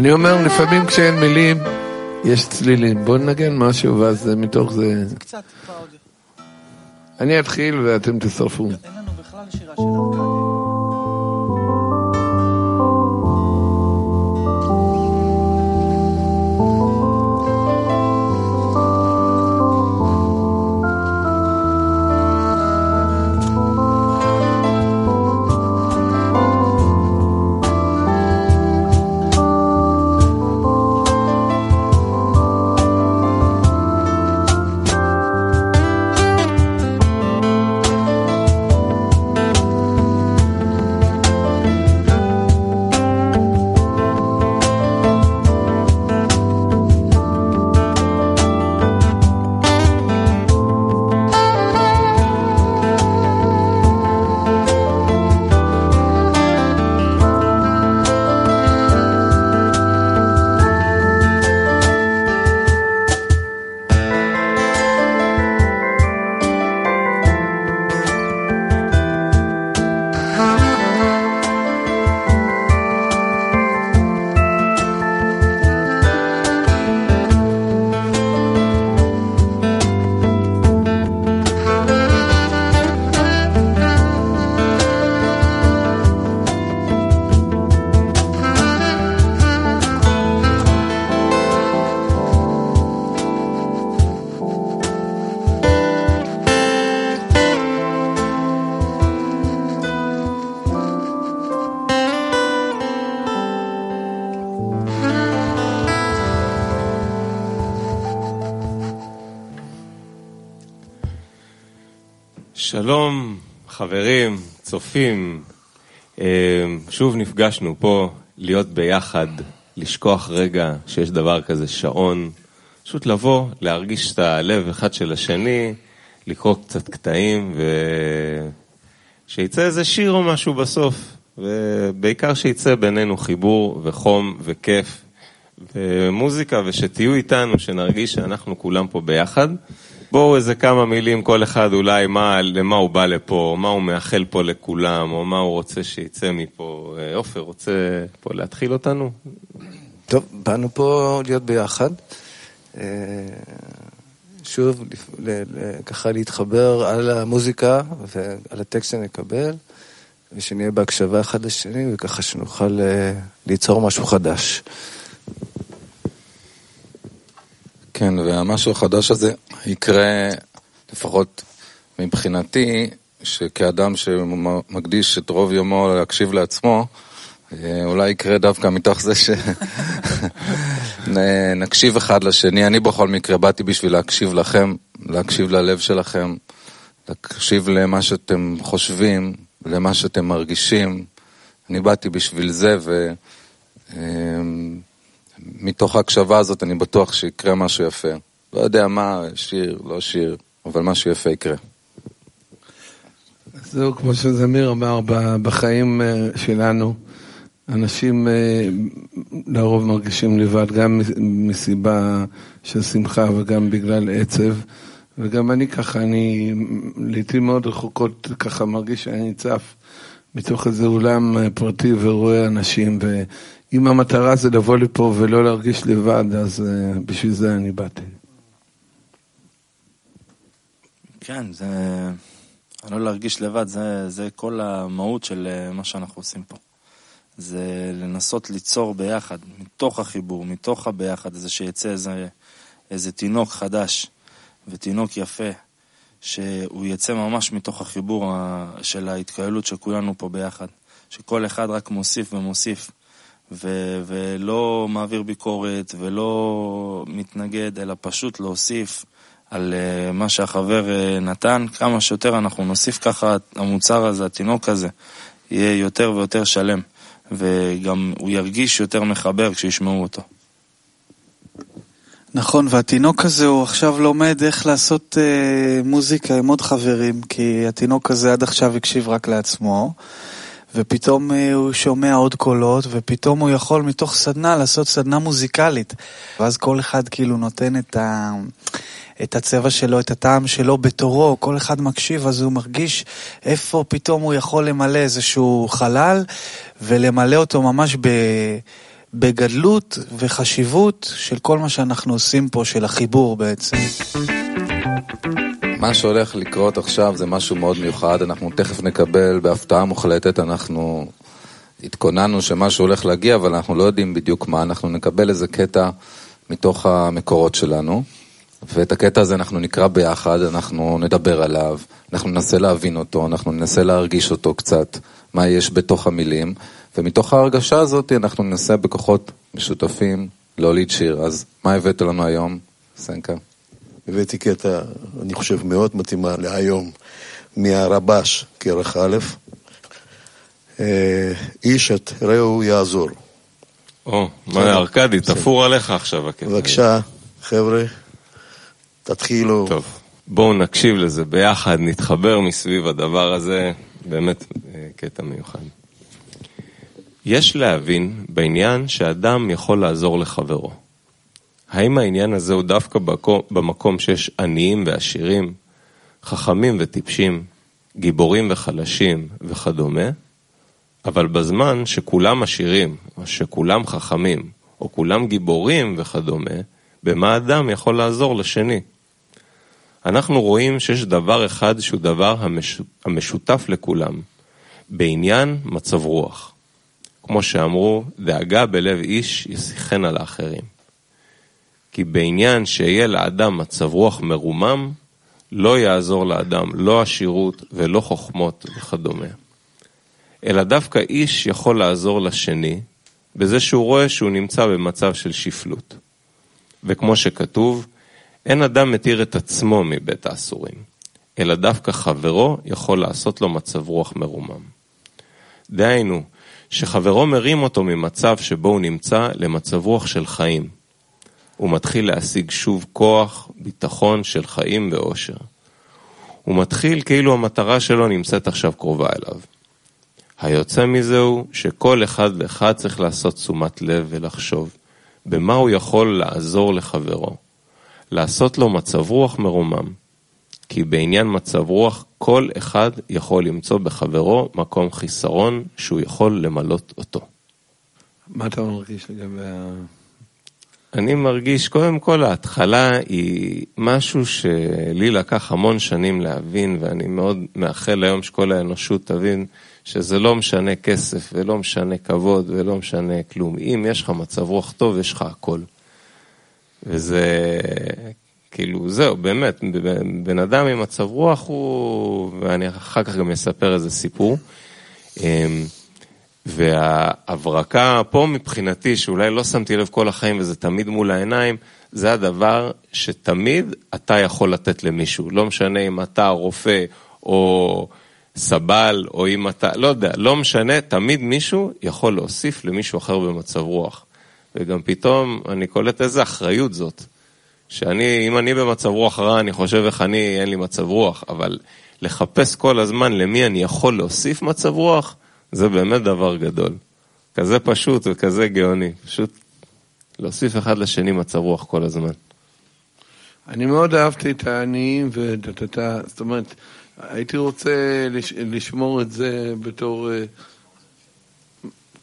אני אומר, לפעמים כשאין מילים, יש צלילים. בואו ננגן משהו, ואז מתוך זה... קצת, טיפה עוד. אני אתחיל ואתם תצטרפו. אין לנו בכלל שירה שלנו. שלום, חברים, צופים. אה, שוב נפגשנו פה להיות ביחד, לשכוח רגע שיש דבר כזה שעון. פשוט לבוא, להרגיש את הלב אחד של השני, לקרוא קצת קטעים, ושיצא איזה שיר או משהו בסוף. ובעיקר שיצא בינינו חיבור וחום וכיף ומוזיקה, ושתהיו איתנו, שנרגיש שאנחנו כולם פה ביחד. בואו איזה כמה מילים, כל אחד אולי, מה, למה הוא בא לפה, מה הוא מאחל פה לכולם, או מה הוא רוצה שיצא מפה. אה, עופר, רוצה פה להתחיל אותנו? טוב, באנו פה להיות ביחד. אה, שוב, ככה להתחבר על המוזיקה ועל הטקסט שנקבל, ושנהיה בהקשבה אחד לשני, וככה שנוכל אה, ליצור משהו חדש. כן, והמשהו החדש הזה יקרה, לפחות מבחינתי, שכאדם שמקדיש את רוב יומו להקשיב לעצמו, אה, אולי יקרה דווקא מתוך זה שנקשיב אחד לשני. אני בכל מקרה באתי בשביל להקשיב לכם, להקשיב ללב שלכם, להקשיב למה שאתם חושבים, למה שאתם מרגישים. אני באתי בשביל זה, ו... אה, ההקשבה הזאת אני בטוח שיקרה משהו יפה. לא יודע מה, שיר, לא שיר, אבל משהו יפה יקרה. זהו, כמו שזמיר אמר, בחיים אה, שלנו, אנשים אה, לרוב מרגישים לבד, גם מסיבה של שמחה וגם בגלל עצב. וגם אני ככה, אני לעיתים מאוד רחוקות ככה מרגיש שאני צף מתוך איזה אולם אה, פרטי ורואה אנשים, אם המטרה זה לבוא לפה ולא להרגיש לבד, אז בשביל זה אני באתי. כן, זה... לא להרגיש לבד, זה, זה כל המהות של אה, מה שאנחנו עושים פה. זה לנסות ליצור ביחד, מתוך החיבור, מתוך הביחד, זה שיצא איזה, איזה תינוק חדש ותינוק יפה, שהוא יצא ממש מתוך החיבור של ההתקהלות של כולנו פה ביחד. שכל אחד רק מוסיף ומוסיף. ו- ולא מעביר ביקורת ולא מתנגד, אלא פשוט להוסיף על uh, מה שהחבר uh, נתן. כמה שיותר אנחנו נוסיף ככה, המוצר הזה, התינוק הזה, יהיה יותר ויותר שלם, וגם הוא ירגיש יותר מחבר כשישמעו אותו. נכון, והתינוק הזה הוא עכשיו לומד איך לעשות uh, מוזיקה עם עוד חברים, כי התינוק הזה עד עכשיו הקשיב רק לעצמו. ופתאום אה, הוא שומע עוד קולות, ופתאום הוא יכול מתוך סדנה לעשות סדנה מוזיקלית. ואז כל אחד כאילו נותן את, ה... את הצבע שלו, את הטעם שלו בתורו, כל אחד מקשיב, אז הוא מרגיש איפה פתאום הוא יכול למלא איזשהו חלל, ולמלא אותו ממש ב... בגדלות וחשיבות של כל מה שאנחנו עושים פה, של החיבור בעצם. מה שהולך לקרות עכשיו זה משהו מאוד מיוחד, אנחנו תכף נקבל בהפתעה מוחלטת, אנחנו התכוננו שמשהו הולך להגיע, אבל אנחנו לא יודעים בדיוק מה, אנחנו נקבל איזה קטע מתוך המקורות שלנו, ואת הקטע הזה אנחנו נקרא ביחד, אנחנו נדבר עליו, אנחנו ננסה להבין אותו, אנחנו ננסה להרגיש אותו קצת, מה יש בתוך המילים, ומתוך ההרגשה הזאת אנחנו ננסה בכוחות משותפים להוליד שיר. אז מה הבאת לנו היום, סנקה? הבאתי קטע, אני חושב, מאוד מתאימה להיום, מהרבש, כרך א', אה, איש את רעהו יעזור. או, מה, ארכדי, תפור עליך עכשיו הקטע. בבקשה, חבר'ה, תתחילו. טוב, בואו נקשיב לזה ביחד, נתחבר מסביב הדבר הזה, באמת אה, קטע מיוחד. יש להבין בעניין שאדם יכול לעזור לחברו. האם העניין הזה הוא דווקא במקום שיש עניים ועשירים, חכמים וטיפשים, גיבורים וחלשים וכדומה? אבל בזמן שכולם עשירים, או שכולם חכמים, או כולם גיבורים וכדומה, במה אדם יכול לעזור לשני? אנחנו רואים שיש דבר אחד שהוא דבר המשותף לכולם, בעניין מצב רוח. כמו שאמרו, דאגה בלב איש ישיחן על האחרים. כי בעניין שיהיה לאדם מצב רוח מרומם, לא יעזור לאדם לא עשירות ולא חוכמות וכדומה. אלא דווקא איש יכול לעזור לשני בזה שהוא רואה שהוא נמצא במצב של שפלות. וכמו שכתוב, אין אדם מתיר את עצמו מבית האסורים, אלא דווקא חברו יכול לעשות לו מצב רוח מרומם. דהיינו, שחברו מרים אותו ממצב שבו הוא נמצא למצב רוח של חיים. הוא מתחיל להשיג שוב כוח, ביטחון של חיים ואושר. הוא מתחיל כאילו המטרה שלו נמצאת עכשיו קרובה אליו. היוצא מזה הוא שכל אחד ואחד צריך לעשות תשומת לב ולחשוב במה הוא יכול לעזור לחברו, לעשות לו מצב רוח מרומם, כי בעניין מצב רוח כל אחד יכול למצוא בחברו מקום חיסרון שהוא יכול למלות אותו. מה אתה מרגיש לגבי ה... אני מרגיש, קודם כל ההתחלה היא משהו שלי לקח המון שנים להבין, ואני מאוד מאחל היום שכל האנושות תבין שזה לא משנה כסף ולא משנה כבוד ולא משנה כלום. אם יש לך מצב רוח טוב, יש לך הכל. וזה כאילו, זהו, באמת, בן אדם עם מצב רוח הוא, ואני אחר כך גם אספר איזה סיפור. וההברקה פה מבחינתי, שאולי לא שמתי לב כל החיים וזה תמיד מול העיניים, זה הדבר שתמיד אתה יכול לתת למישהו. לא משנה אם אתה רופא או סבל, או אם אתה, לא יודע, לא משנה, תמיד מישהו יכול להוסיף למישהו אחר במצב רוח. וגם פתאום אני קולט איזה אחריות זאת. שאני, אם אני במצב רוח רע, אני חושב איך אני, אין לי מצב רוח, אבל לחפש כל הזמן למי אני יכול להוסיף מצב רוח, זה באמת דבר גדול. כזה פשוט וכזה גאוני, פשוט להוסיף אחד לשני מצב רוח כל הזמן. אני מאוד אהבתי את העניים וטטטה, זאת אומרת, הייתי רוצה לש, לשמור את זה בתור אה,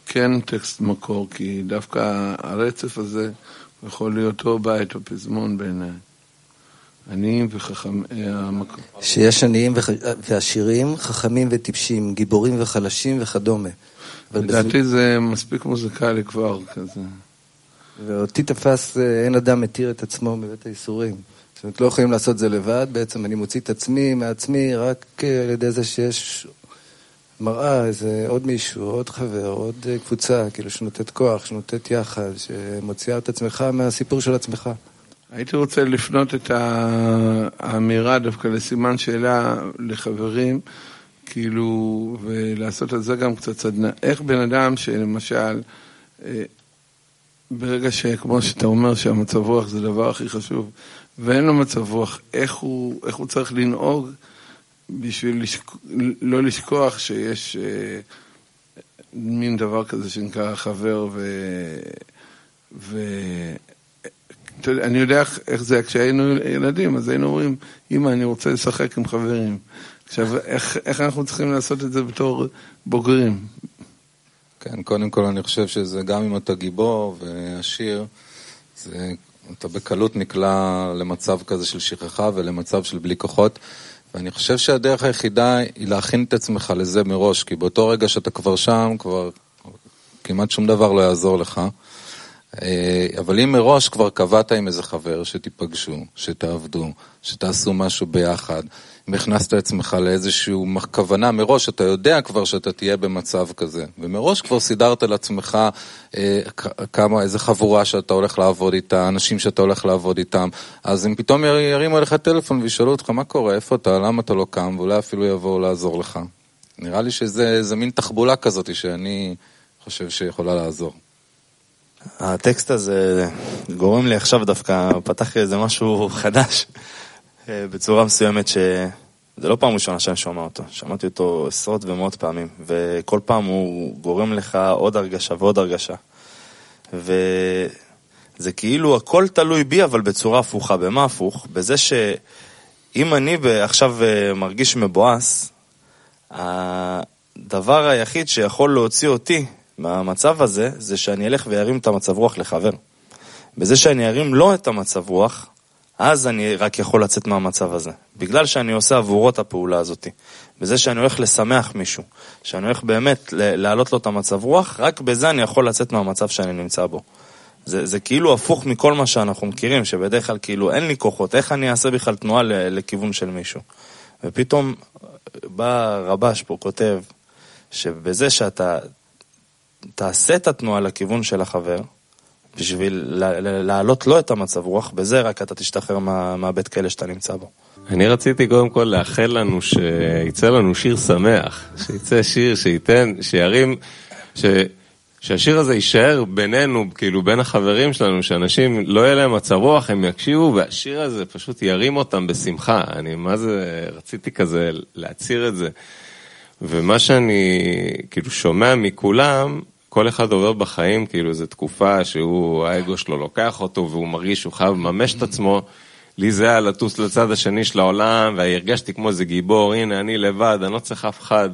כן טקסט מקור, כי דווקא הרצף הזה יכול להיות או בית או פזמון בעיניי. עניים וחכמים, אה, שיש עניים ועשירים, חכמים וטיפשים, גיבורים וחלשים וכדומה. לדעתי זה מספיק מוזיקלי כבר כזה. ואותי תפס, אה, אין אדם מתיר את עצמו מבית הייסורים. זאת אומרת, לא יכולים לעשות את זה לבד, בעצם אני מוציא את עצמי מעצמי רק אה, על ידי זה שיש מראה, איזה עוד מישהו, עוד חבר, עוד קבוצה, כאילו שנותנת כוח, שנותנת יחד, שמוציאה את עצמך מהסיפור של עצמך. הייתי רוצה לפנות את האמירה דווקא לסימן שאלה לחברים, כאילו, ולעשות על זה גם קצת סדנה. איך בן אדם שלמשל, אה, ברגע שכמו שאתה אומר שהמצב רוח זה הדבר הכי חשוב, ואין לו מצב רוח, איך הוא, איך הוא צריך לנהוג בשביל לשק... לא לשכוח שיש אה, מין דבר כזה שנקרא חבר ו... ו... אני יודע איך זה, כשהיינו ילדים, אז היינו אומרים, אמא, אני רוצה לשחק עם חברים. עכשיו, איך, איך אנחנו צריכים לעשות את זה בתור בוגרים? כן, קודם כל אני חושב שזה גם אם אתה גיבור ועשיר, זה, אתה בקלות נקלע למצב כזה של שכחה ולמצב של בלי כוחות. ואני חושב שהדרך היחידה היא להכין את עצמך לזה מראש, כי באותו רגע שאתה כבר שם, כבר כמעט שום דבר לא יעזור לך. אה, אבל אם מראש כבר קבעת עם איזה חבר שתיפגשו, שתעבדו, שתעשו משהו ביחד, אם הכנסת עצמך לאיזושהי כוונה מראש, אתה יודע כבר שאתה תהיה במצב כזה, ומראש כבר סידרת לעצמך אה, כמה, איזה חבורה שאתה הולך לעבוד איתה, אנשים שאתה הולך לעבוד איתם, אז אם פתאום ירימו אליך טלפון וישאלו אותך מה קורה, איפה אתה, למה אתה לא קם, ואולי אפילו יבואו לעזור לך. נראה לי שזה מין תחבולה כזאת שאני חושב שיכולה לעזור. הטקסט הזה גורם לי עכשיו דווקא, פתח לי איזה משהו חדש אה, בצורה מסוימת שזה לא פעם ראשונה שאני שומע אותו, שמעתי אותו עשרות ומאות פעמים וכל פעם הוא גורם לך עוד הרגשה ועוד הרגשה. וזה כאילו הכל תלוי בי אבל בצורה הפוכה, במה הפוך? בזה שאם אני עכשיו אה, מרגיש מבואס הדבר היחיד שיכול להוציא אותי מהמצב הזה, זה שאני אלך וירים את המצב רוח לחבר. בזה שאני ארים לו את המצב רוח, אז אני רק יכול לצאת מהמצב הזה. בגלל שאני עושה עבורו את הפעולה הזאת. בזה שאני הולך לשמח מישהו, שאני הולך באמת להעלות לו את המצב רוח, רק בזה אני יכול לצאת מהמצב שאני נמצא בו. זה, זה כאילו הפוך מכל מה שאנחנו מכירים, שבדרך כלל כאילו אין לי כוחות, איך אני אעשה בכלל תנועה לכיוון של מישהו? ופתאום בא רבש פה, כותב, שבזה שאתה תעשה את התנועה לכיוון של החבר, בשביל להעלות לו את המצב רוח, בזה רק אתה תשתחרר מה, מהבית כלא שאתה נמצא בו. אני רציתי קודם כל לאחל לנו שיצא לנו שיר שמח, שיצא שיר שייתן, שירים, ש... שהשיר הזה יישאר בינינו, כאילו בין החברים שלנו, שאנשים לא יהיה להם מצב רוח, הם יקשיבו, והשיר הזה פשוט ירים אותם בשמחה. אני מה זה, רציתי כזה להצהיר את זה. ומה שאני כאילו שומע מכולם, כל אחד עובר בחיים, כאילו זו תקופה שהוא, האגו שלו לוקח אותו והוא מרגיש שהוא חייב לממש את עצמו. לי זה היה לטוס לצד השני של העולם, והרגשתי כמו איזה גיבור, הנה אני לבד, אני לא צריך אף אחד.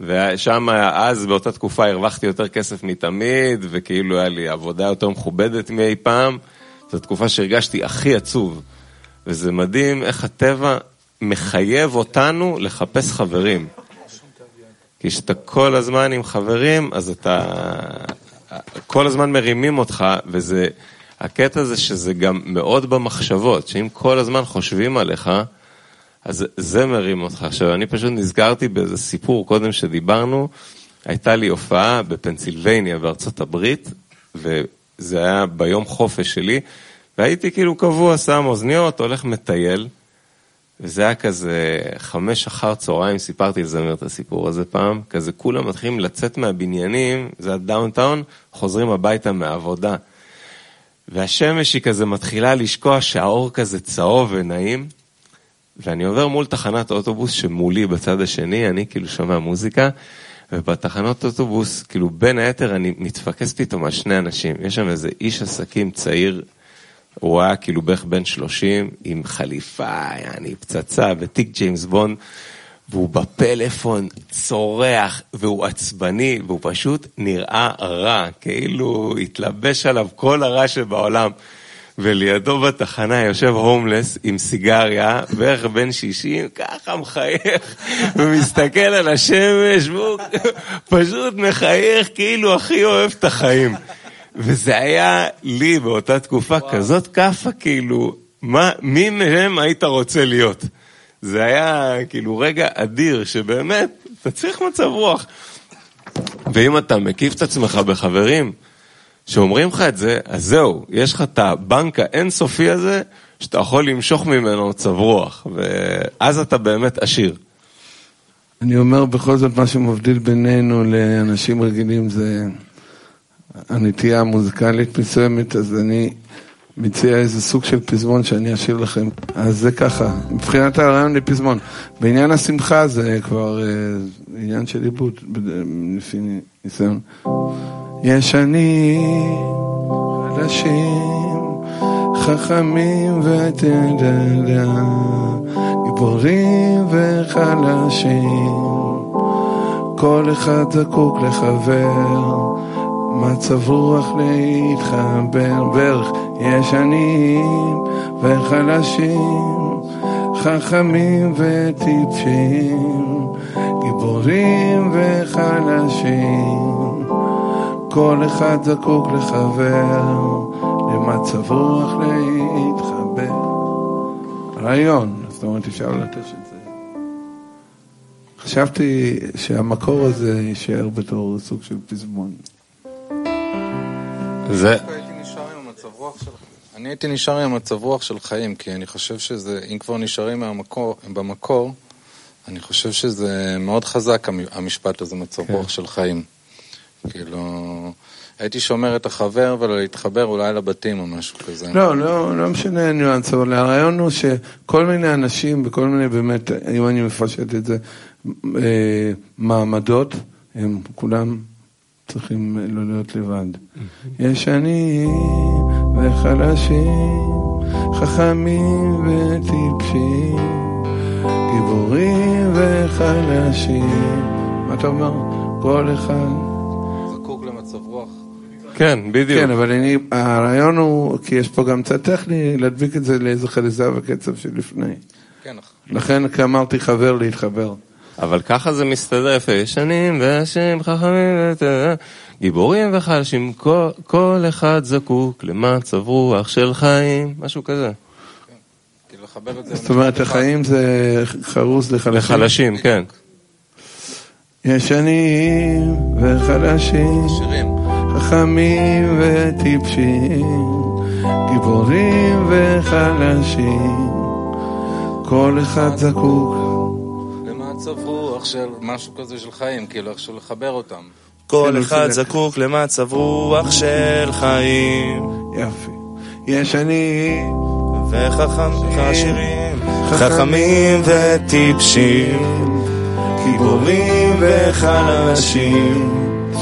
ושם, אז באותה תקופה הרווחתי יותר כסף מתמיד, וכאילו היה לי עבודה יותר מכובדת מאי פעם. זו תקופה שהרגשתי הכי עצוב. וזה מדהים איך הטבע מחייב אותנו לחפש חברים. כי כשאתה כל הזמן עם חברים, אז אתה כל הזמן מרימים אותך, וזה, הקטע זה שזה גם מאוד במחשבות, שאם כל הזמן חושבים עליך, אז זה מרים אותך. עכשיו, אני פשוט נזכרתי באיזה סיפור קודם שדיברנו, הייתה לי הופעה בפנסילבניה בארצות הברית, וזה היה ביום חופש שלי, והייתי כאילו קבוע, שם אוזניות, הולך מטייל, וזה היה כזה חמש אחר צהריים, סיפרתי לזמר את הסיפור הזה פעם, כזה כולם מתחילים לצאת מהבניינים, זה הדאונטאון, חוזרים הביתה מהעבודה. והשמש היא כזה מתחילה לשקוע שהאור כזה צהוב ונעים, ואני עובר מול תחנת אוטובוס שמולי בצד השני, אני כאילו שומע מוזיקה, ובתחנות אוטובוס, כאילו בין היתר אני מתפקס פתאום על שני אנשים, יש שם איזה איש עסקים צעיר הוא היה כאילו בערך בן 30 עם חליפה, יעני פצצה ותיק ג'יימס בונד, והוא בפלאפון צורח והוא עצבני והוא פשוט נראה רע, כאילו התלבש עליו כל הרע שבעולם. ולידו בתחנה יושב הומלס עם סיגריה, בערך בן 60, ככה מחייך, ומסתכל על השמש, והוא פשוט מחייך כאילו הכי אוהב את החיים. וזה היה לי באותה תקופה וואו. כזאת כאפה, כאילו, מה, מי מהם היית רוצה להיות? זה היה כאילו רגע אדיר, שבאמת, אתה צריך מצב רוח. ואם אתה מקיף את עצמך בחברים שאומרים לך את זה, אז זהו, יש לך את הבנק האינסופי הזה, שאתה יכול למשוך ממנו מצב רוח, ואז אתה באמת עשיר. אני אומר בכל זאת, מה שמבדיל בינינו לאנשים רגילים זה הנטייה המוזיקלית מסוימת, אז אני מציע איזה סוג של פזמון שאני אשאיר לכם. אז זה ככה, מבחינת הרעיון לפזמון. בעניין השמחה זה כבר אה, עניין של עיבוד, לפי ניסיון. יש אני חדשים, חכמים יודע, גיבורים וחלשים. כל אחד זקוק לחבר, מצב רוח להתחבר, בערך יש עניים וחלשים, חכמים וטיפשים, גיבורים וחלשים, כל אחד זקוק לחבר, למצב רוח להתחבר. רעיון, זאת אומרת אפשר לתת את זה. חשבתי שהמקור הזה יישאר בתור סוג של פזמון. זה... אני הייתי נשאר עם המצב רוח של חיים, כי אני חושב שזה, אם כבר נשארים מהמקור, במקור, אני חושב שזה מאוד חזק המ- המשפט הזה, מצב כן. רוח של חיים. כאילו, הייתי שומר את החבר ולהתחבר אולי לבתים או משהו כזה. לא, לא, לא משנה הניואנס, אבל הרעיון הוא שכל מיני אנשים וכל מיני באמת, אם אני מפשט את זה, אה, מעמדות, הם כולם צריכים לא להיות לבד. יש עניים וחלשים, חכמים וטיפשים, גיבורים וחלשים. מה אתה אומר? כל אחד. זקוק למצב רוח. כן, בדיוק. כן, אבל אני, הרעיון הוא, כי יש פה גם צד טכני, להדביק את זה לאיזה חליזה וקצב שלפני. כן, לכן אמרתי חבר להתחבר. אבל ככה זה מסתדר יפה, ישנים ואנשים חכמים, ות- גיבורים וחלשים, כל, כל אחד זקוק למצב רוח של חיים, משהו כזה. כאילו את זה... זאת אומרת, החיים זה חרוז לחלשים. לחלשים, כן. יש עניים וחלשים. חכמים וטיפשים, גיבורים וחלשים, כל אחד זקוק. למצב רוח של משהו כזה של חיים, כאילו איכשהו לחבר אותם. כל כן, אחד מצוין. זקוק למצב רוח של חיים, יופי. יש עניים וחכמים, חכמים וטיפשים, גיבורים וחלשים.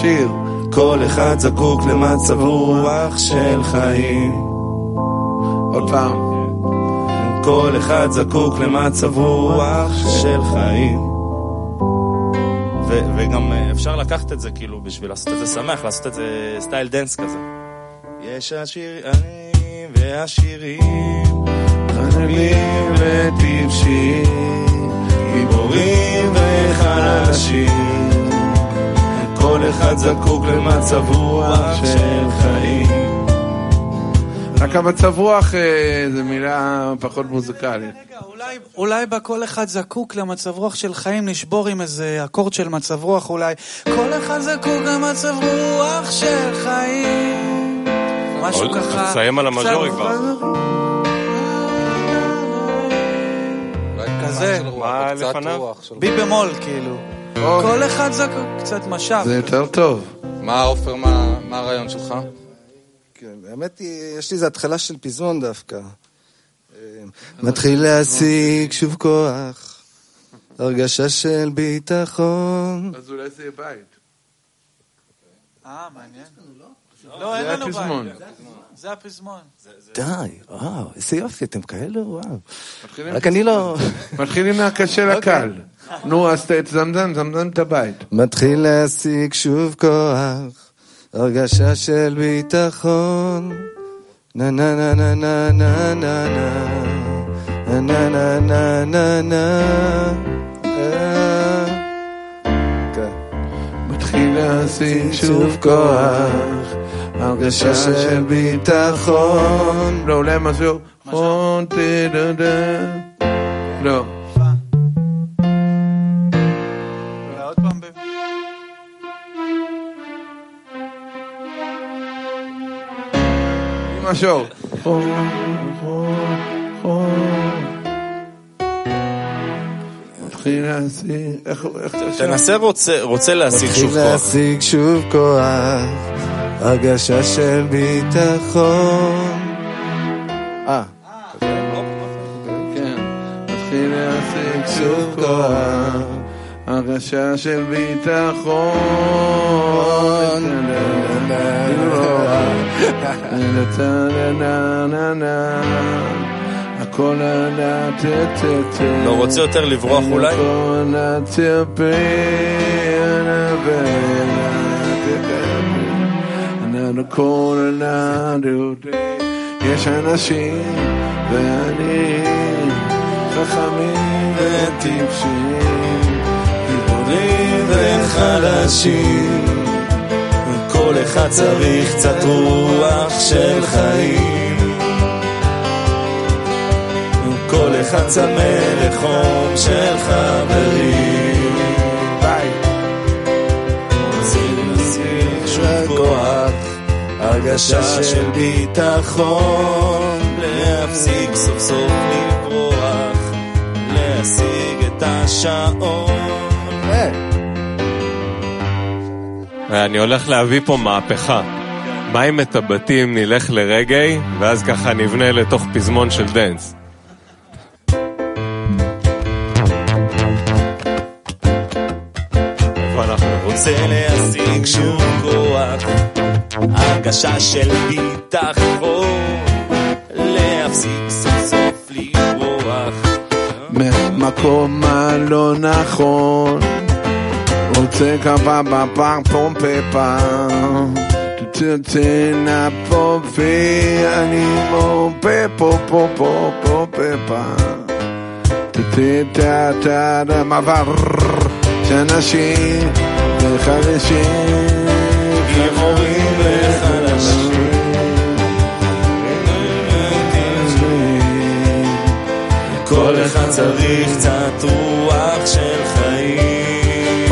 שיר. כל אחד זקוק למצב רוח של חיים. עוד פעם. כל אחד זקוק למצב רוח של חיים. וגם אה, אפשר לקחת את זה כאילו בשביל לעשות את זה שמח, לעשות את זה style dance כזה. יש השירים והשירים, ענבים וטיפשים, גיבורים וחלשים. כל אחד זקוק למצב רוח של חיים. רק המצב רוח אה, זה מילה פחות מוזיקלית. אולי, אולי בכל אחד זקוק למצב רוח של חיים, נשבור עם איזה אקורד של מצב רוח אולי. כל אחד זקוק למצב רוח של חיים. משהו ככה. תסיים על המז'ורי כבר. כזה. מה קצת לפניו? רוח בי במול, כאילו. כל אחד זקוק, קצת משב. זה יותר טוב. מה עופר, מה מה הרעיון שלך? האמת היא, יש לי איזו התחלה של פזמון דווקא. אה, מתחיל להשיג שוב כוח, הרגשה של ביטחון. אז אולי זה יהיה בית. אה, מעניין. לא, אין זה לנו. בעיה. זה הפזמון. די, וואו, איזה יופי, אתם כאלה, וואו. רק אני לא... מתחילים מהקשה לקל. נו, אז תזמזם, זמזם את הבית. מתחיל להשיג שוב כוח, הרגשה של ביטחון. נה נה נה נה נה נה נה נה נה נה נה נה נה אה. כן. מתחיל להשיג שוב כוח, הרגשה של ביטחון. לא, אולי משהו. לא. שם? תנסה רוצה- להשיג מתחיל שוב כוח. להשיג שוב כוח, הרגשה של ביטחון. אה, כן. מתחיל להשיג שוב כוח, הרגשה של ביטחון. לא רוצה יותר לברוח אולי? יש אנשים ואני חכמים וטיפשים, גיבורים וחלשים. אחד צריך קצת רוח של חיים. כל אחד צמא לחום של חברים. ביי. רוצים להשיג שוב כוח, הרגשה של ביטחון, להפסיק סוף סוף לברוח, להשיג את השעון. אני הולך להביא פה מהפכה. מה אם את הבתים נלך לרגעי, ואז ככה נבנה לתוך פזמון של דנס. רוצה להשיג שוב כוח, הרגשה של ביטחון, להפסיק סוף סוף לברוח. מהמקום הלא נכון take a baba bang pompe bang to tin a pompe animo pe po po po to tin ta ta da ma var כל אחד צריך קצת רוח של חיים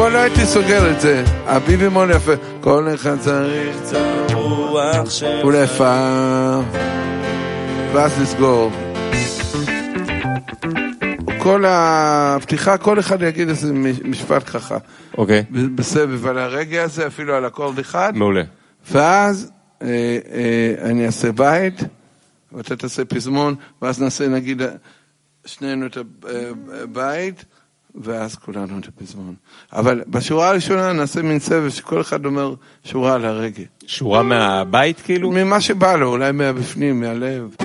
פה לא הייתי סוגר את זה, אביבי מול יפה, כל אחד צריך קצת רוח של ולפה, ואז לסגור. כל הפתיחה, כל אחד יגיד איזה משפט ככה, אוקיי, בסבב על הרגע הזה, אפילו על אקורד אחד, מעולה. ואז אה, אה, אני אעשה בית, ואתה תעשה פזמון, ואז נעשה נגיד שנינו את הבית, ואז כולנו את הפזמון. אבל בשורה הראשונה נעשה מין סבב שכל אחד אומר שורה על הרגע. שורה מהבית כאילו? ממה שבא לו, אולי מהבפנים, מהלב.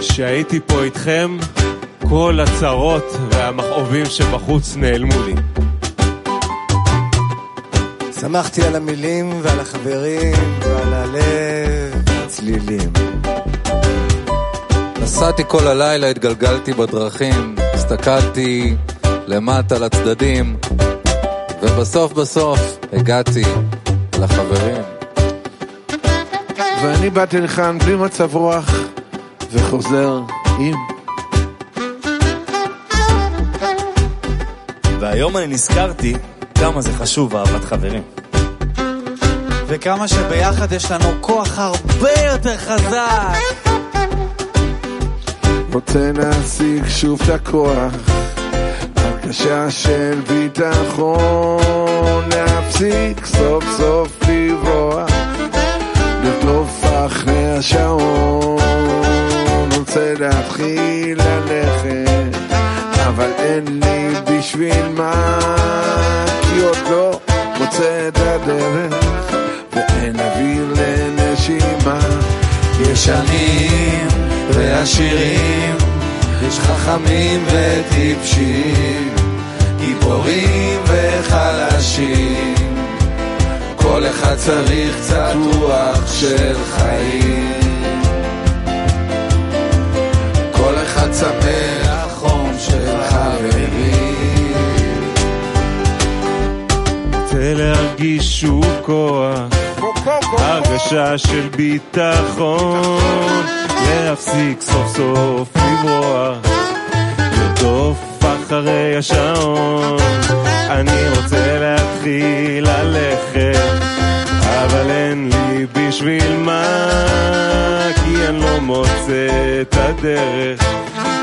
כשהייתי פה איתכם, כל הצרות והמכאובים שבחוץ נעלמו לי. שמחתי על המילים ועל החברים ועל הלב והצלילים. נסעתי כל הלילה, התגלגלתי בדרכים, הסתכלתי למטה לצדדים, ובסוף בסוף הגעתי לחברים. ואני באתי לכאן בלי מצב רוח, וחוזר עם. והיום אני נזכרתי כמה זה חשוב אהבת חברים. וכמה שביחד יש לנו כוח הרבה יותר חזק. רוצה להשיג שוב את הכוח, הרגשה של ביטחון, להפסיק סוף סוף לברוח, לרדוף אחרי השעון, רוצה להתחיל ללכת, אבל אין לי בשביל מה, כי עוד לא מוצא את הדרך, ואין אוויר לנשימה. יש עניים ועשירים, יש חכמים וטיפשים, גיבורים וחלשים. כל אחד צריך קצת רוח של חיים. כל אחד צמא לחום של חברים. רוצה להרגיש שוב כוח, הרגשה של ביטחון, להפסיק סוף סוף לברוח, לרדוף אחרי השעון. אני רוצה להתחיל ללכת, אבל אין לי בשביל מה, כי אני לא מוצא את הדרך,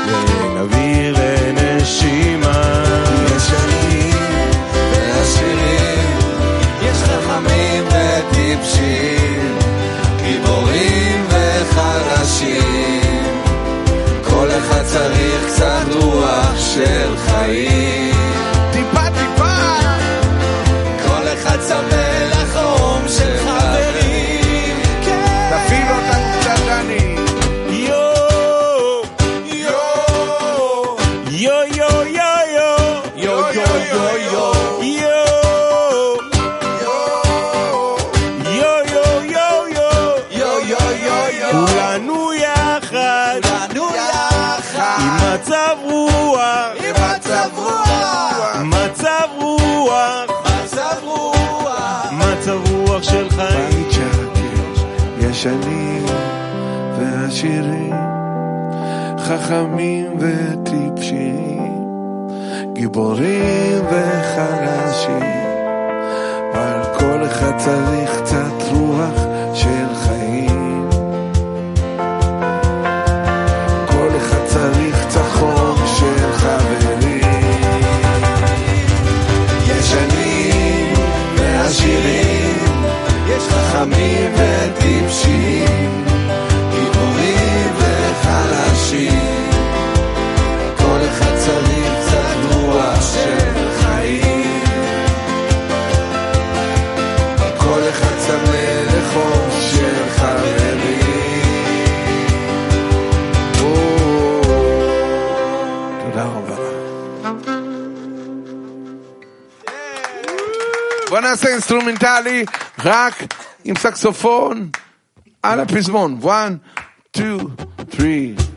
ואין אוויר לנשימה. יש עניים ועשירים, יש חכמים וטיפשים, צריך קצת רוח של חיים. חכמים וטיפשים, גיבורים וחלשים, אבל כל אחד צריך קצת רוח של חיים. כל אחד צריך קצת חום של חברים. ישנים ועשירים, יש חכמים וטיפשים, נעשה אינסטרומנטלי רק עם סקסופון על הפזמון. one, two, three.